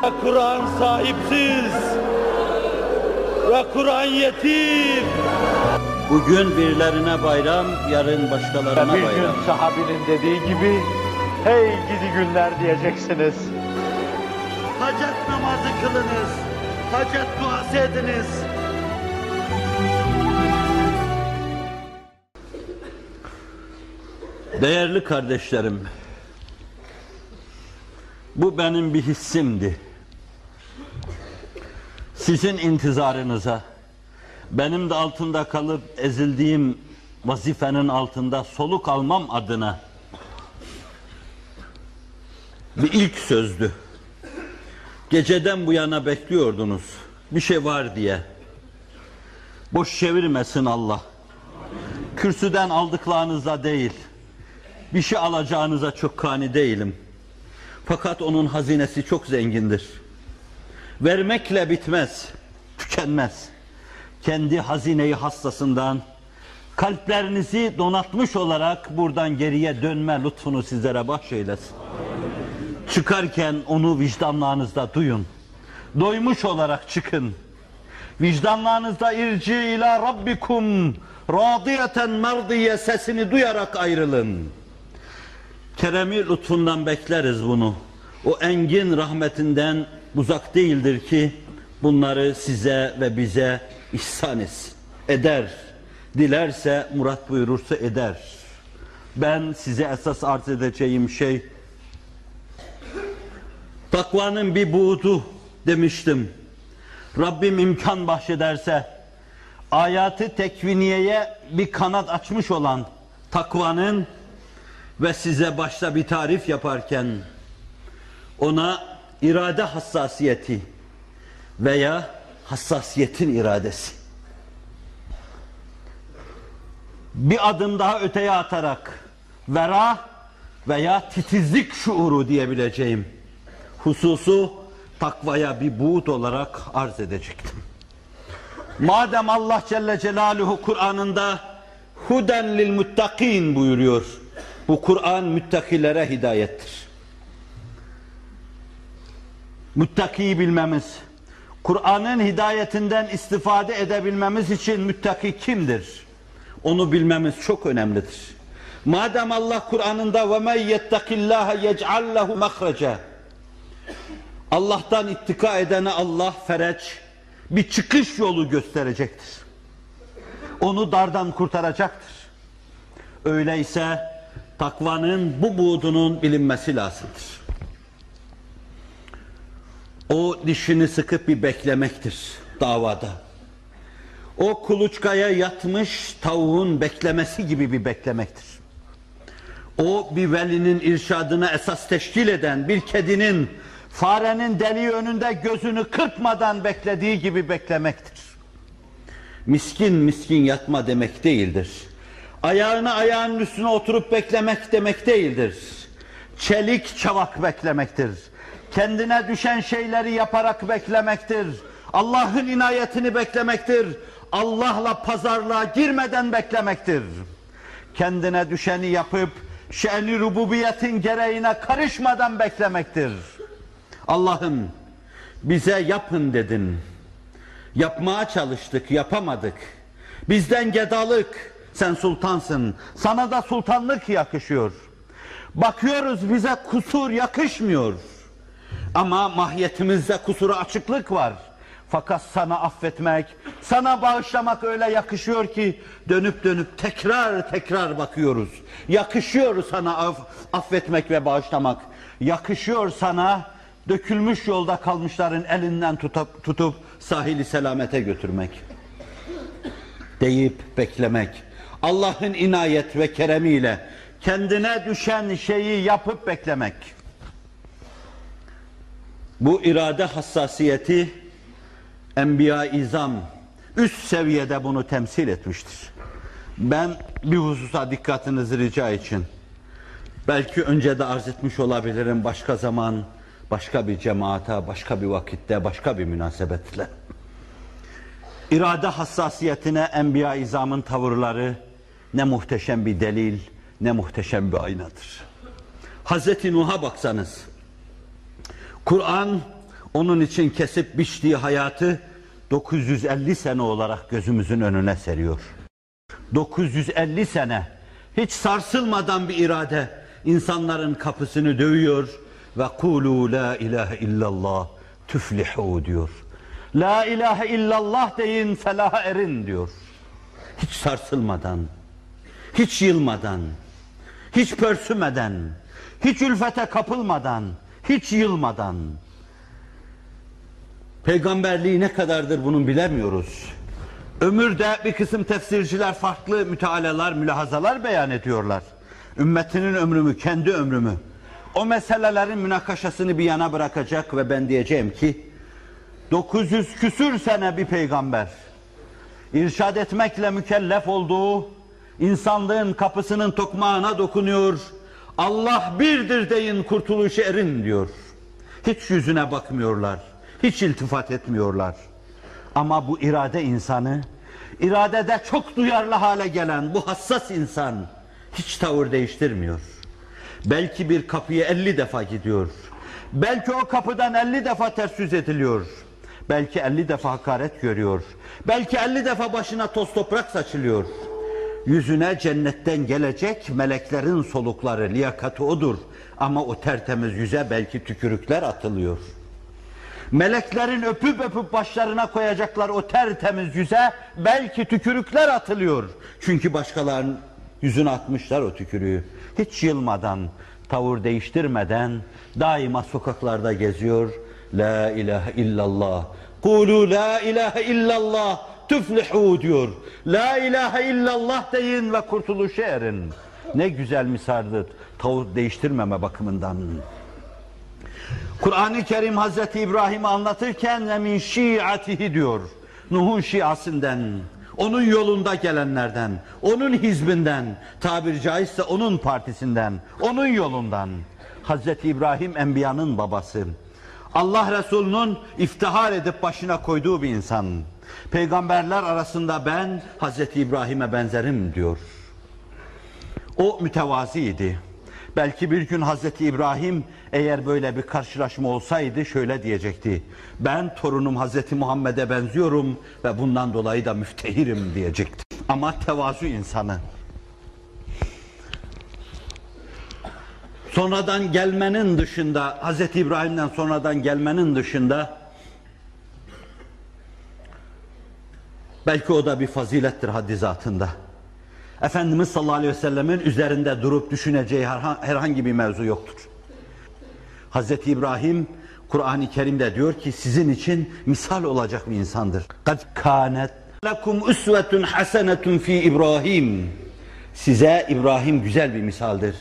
Kur'an sahipsiz ve Kur'an yetim. Bugün birilerine bayram, yarın başkalarına Bir bayram. gün sahabinin dediği gibi hey gidi günler diyeceksiniz. Hacet namazı kılınız. Hacet duası ediniz. Değerli kardeşlerim, bu benim bir hissimdi. Sizin intizarınıza, benim de altında kalıp ezildiğim vazifenin altında soluk almam adına bir ilk sözdü. Geceden bu yana bekliyordunuz. Bir şey var diye. Boş çevirmesin Allah. Kürsüden aldıklarınızla değil, bir şey alacağınıza çok kani değilim. Fakat onun hazinesi çok zengindir. Vermekle bitmez, tükenmez. Kendi hazineyi hastasından, kalplerinizi donatmış olarak buradan geriye dönme lütfunu sizlere bahşeylesin. Çıkarken onu vicdanlarınızda duyun. Doymuş olarak çıkın. Vicdanlarınızda irci ila rabbikum radiyeten merdiye sesini duyarak ayrılın. Keremi lütfundan bekleriz bunu. O engin rahmetinden uzak değildir ki bunları size ve bize ihsan etsin. Eder. Dilerse murat buyurursa eder. Ben size esas arz edeceğim şey takvanın bir buğdu demiştim. Rabbim imkan bahşederse ayatı tekviniyeye bir kanat açmış olan takvanın ve size başta bir tarif yaparken ona irade hassasiyeti veya hassasiyetin iradesi bir adım daha öteye atarak vera veya titizlik şuuru diyebileceğim hususu takvaya bir buğut olarak arz edecektim. Madem Allah Celle Celaluhu Kur'an'ında huden lil muttakin buyuruyor. Bu Kur'an müttakilere hidayettir. Muttakiyi bilmemiz, Kur'an'ın hidayetinden istifade edebilmemiz için müttaki kimdir? Onu bilmemiz çok önemlidir. Madem Allah Kur'an'ında ve men yettakillaha yec'al lehu Allah'tan ittika edene Allah fereç bir çıkış yolu gösterecektir. Onu dardan kurtaracaktır. Öyleyse takvanın bu buğdunun bilinmesi lazımdır. O dişini sıkıp bir beklemektir davada. O kuluçkaya yatmış tavuğun beklemesi gibi bir beklemektir. O bir velinin irşadına esas teşkil eden bir kedinin farenin deliği önünde gözünü kırpmadan beklediği gibi beklemektir. Miskin miskin yatma demek değildir. Ayağını ayağının üstüne oturup beklemek demek değildir. Çelik çavak beklemektir. Kendine düşen şeyleri yaparak beklemektir. Allah'ın inayetini beklemektir. Allah'la pazarlığa girmeden beklemektir. Kendine düşeni yapıp şe'ni rububiyetin gereğine karışmadan beklemektir. Allah'ım bize yapın dedin. Yapmaya çalıştık, yapamadık. Bizden gedalık, sen sultansın. Sana da sultanlık yakışıyor. Bakıyoruz bize kusur yakışmıyor. Ama mahiyetimizde kusura açıklık var. Fakat sana affetmek, sana bağışlamak öyle yakışıyor ki dönüp dönüp tekrar tekrar bakıyoruz. Yakışıyor sana aff affetmek ve bağışlamak. Yakışıyor sana dökülmüş yolda kalmışların elinden tutup, tutup sahili selamete götürmek. Deyip beklemek. Allah'ın inayet ve keremiyle kendine düşen şeyi yapıp beklemek. Bu irade hassasiyeti Enbiya izam üst seviyede bunu temsil etmiştir. Ben bir hususa dikkatinizi rica için belki önce de arz etmiş olabilirim başka zaman, başka bir cemaata, başka bir vakitte, başka bir münasebetle. İrade hassasiyetine Enbiya izamın tavırları ne muhteşem bir delil, ne muhteşem bir aynadır. Hazreti Nuh'a baksanız, Kur'an Onun için kesip biçtiği hayatı 950 sene olarak gözümüzün önüne seriyor. 950 sene hiç sarsılmadan bir irade insanların kapısını dövüyor ve kulu la ilahe illallah tüflihu diyor. La ilahe illallah deyin felaha erin diyor. Hiç sarsılmadan, hiç yılmadan, hiç pörsümeden, hiç ülfete kapılmadan, hiç yılmadan. Peygamberliği ne kadardır bunun bilemiyoruz. Ömürde bir kısım tefsirciler farklı mütealalar, mülahazalar beyan ediyorlar. Ümmetinin ömrümü, kendi ömrümü. O meselelerin münakaşasını bir yana bırakacak ve ben diyeceğim ki 900 küsür sene bir peygamber irşad etmekle mükellef olduğu insanlığın kapısının tokmağına dokunuyor. Allah birdir deyin kurtuluşu erin diyor. Hiç yüzüne bakmıyorlar. Hiç iltifat etmiyorlar. Ama bu irade insanı, iradede çok duyarlı hale gelen bu hassas insan hiç tavır değiştirmiyor. Belki bir kapıya 50 defa gidiyor. Belki o kapıdan 50 defa ters yüz ediliyor. Belki 50 defa hakaret görüyor. Belki 50 defa başına toz toprak saçılıyor. Yüzüne cennetten gelecek meleklerin solukları, liyakati odur. Ama o tertemiz yüze belki tükürükler atılıyor. Meleklerin öpüp öpüp başlarına koyacaklar o tertemiz yüze belki tükürükler atılıyor. Çünkü başkalarının yüzüne atmışlar o tükürüğü. Hiç yılmadan, tavır değiştirmeden daima sokaklarda geziyor. La ilahe illallah. Kulu la ilahe illallah tüflihu diyor. La ilahe illallah deyin ve kurtuluşa erin. Ne güzel misaldir tavır değiştirmeme bakımından. Kur'an-ı Kerim Hazreti İbrahim'i anlatırken ve min şiatihi diyor. Nuh'un şiasından, onun yolunda gelenlerden, onun hizbinden, tabiri caizse onun partisinden, onun yolundan. Hazreti İbrahim Enbiya'nın babası. Allah Resulü'nün iftihar edip başına koyduğu bir insan. Peygamberler arasında ben Hazreti İbrahim'e benzerim diyor. O mütevaziydi. Belki bir gün Hazreti İbrahim eğer böyle bir karşılaşma olsaydı şöyle diyecekti. Ben torunum Hazreti Muhammed'e benziyorum ve bundan dolayı da müftehirim diyecekti. Ama tevazu insanı. Sonradan gelmenin dışında, Hazreti İbrahim'den sonradan gelmenin dışında belki o da bir fazilettir haddi zatında. Efendimiz sallallahu aleyhi ve sellemin üzerinde durup düşüneceği herhangi bir mevzu yoktur. Hazreti İbrahim Kur'an-ı Kerim'de diyor ki sizin için misal olacak bir insandır. Kad kanet lekum usvetun hasenetun fi İbrahim. Size İbrahim güzel bir misaldir.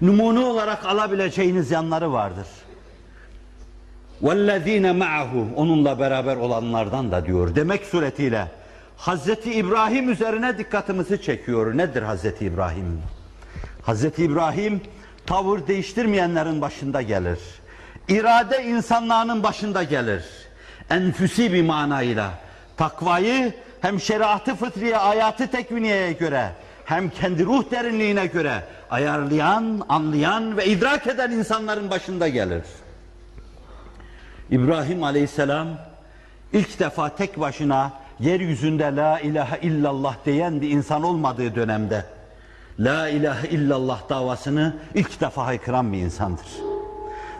Numune olarak alabileceğiniz yanları vardır. وَالَّذ۪ينَ مَعَهُ Onunla beraber olanlardan da diyor. Demek suretiyle Hazreti İbrahim üzerine dikkatimizi çekiyor. Nedir Hazreti İbrahim? Hazreti İbrahim tavır değiştirmeyenlerin başında gelir. İrade insanlığının başında gelir. Enfüsi bir manayla. Takvayı hem şeriatı fıtriye, hayatı tekviniyeye göre hem kendi ruh derinliğine göre ayarlayan, anlayan ve idrak eden insanların başında gelir. İbrahim Aleyhisselam ilk defa tek başına yeryüzünde la ilahe illallah diyen bir insan olmadığı dönemde la ilahe illallah davasını ilk defa haykıran bir insandır.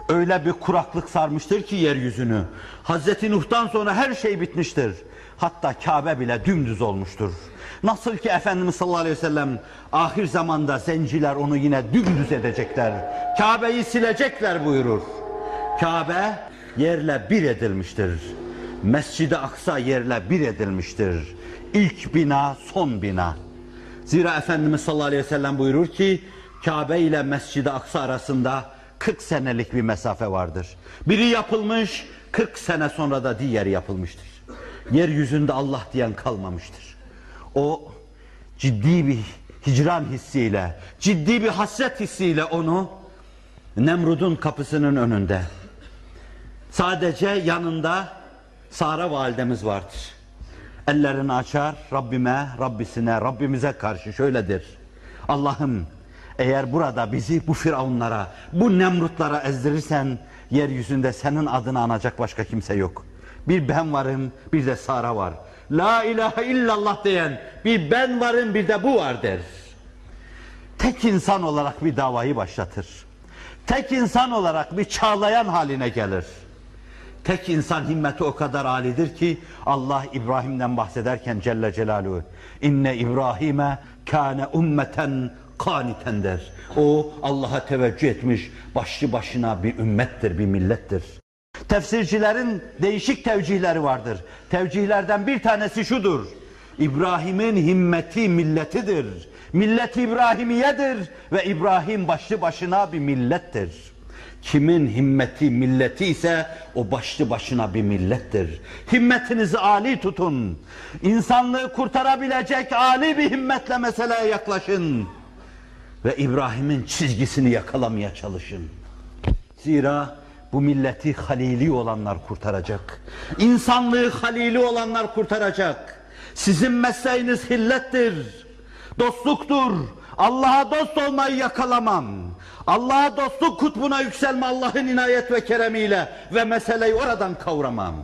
Öyle bir kuraklık sarmıştır ki yeryüzünü. Hazreti Nuh'tan sonra her şey bitmiştir. Hatta Kabe bile dümdüz olmuştur. Nasıl ki Efendimiz sallallahu aleyhi ve sellem ahir zamanda zenciler onu yine dümdüz edecekler. Kabe'yi silecekler buyurur. Kabe yerle bir edilmiştir. Mescid-i Aksa yerle bir edilmiştir. İlk bina son bina. Zira Efendimiz sallallahu aleyhi ve sellem buyurur ki Kabe ile Mescid-i Aksa arasında 40 senelik bir mesafe vardır. Biri yapılmış 40 sene sonra da diğeri yapılmıştır. Yeryüzünde Allah diyen kalmamıştır. O ciddi bir hicran hissiyle, ciddi bir hasret hissiyle onu Nemrud'un kapısının önünde sadece yanında Sara validemiz vardır. Ellerini açar Rabbime, Rabbisine, Rabbimize karşı şöyledir. Allah'ım Eğer burada bizi bu firavunlara, bu nemrutlara ezdirirsen yeryüzünde senin adını anacak başka kimse yok. Bir ben varım, bir de Sara var. La ilahe illallah diyen bir ben varım, bir de bu var der. Tek insan olarak bir davayı başlatır. Tek insan olarak bir çağlayan haline gelir. Tek insan himmeti o kadar alidir ki Allah İbrahim'den bahsederken Celle Celaluhu inne İbrahim'e kâne ummeten kaniten der. O Allah'a teveccüh etmiş başlı başına bir ümmettir, bir millettir. Tefsircilerin değişik tevcihleri vardır. Tevcihlerden bir tanesi şudur. İbrahim'in himmeti milletidir. Millet İbrahimiyedir ve İbrahim başlı başına bir millettir. Kimin himmeti milleti ise o başlı başına bir millettir. Himmetinizi âli tutun. İnsanlığı kurtarabilecek âli bir himmetle meseleye yaklaşın. Ve İbrahim'in çizgisini yakalamaya çalışın. Zira bu milleti halili olanlar kurtaracak. İnsanlığı halili olanlar kurtaracak. Sizin mesleğiniz hillettir, dostluktur. Allah'a dost olmayı yakalamam. Allah'a dostluk kutbuna yükselme Allah'ın inayet ve keremiyle ve meseleyi oradan kavramam.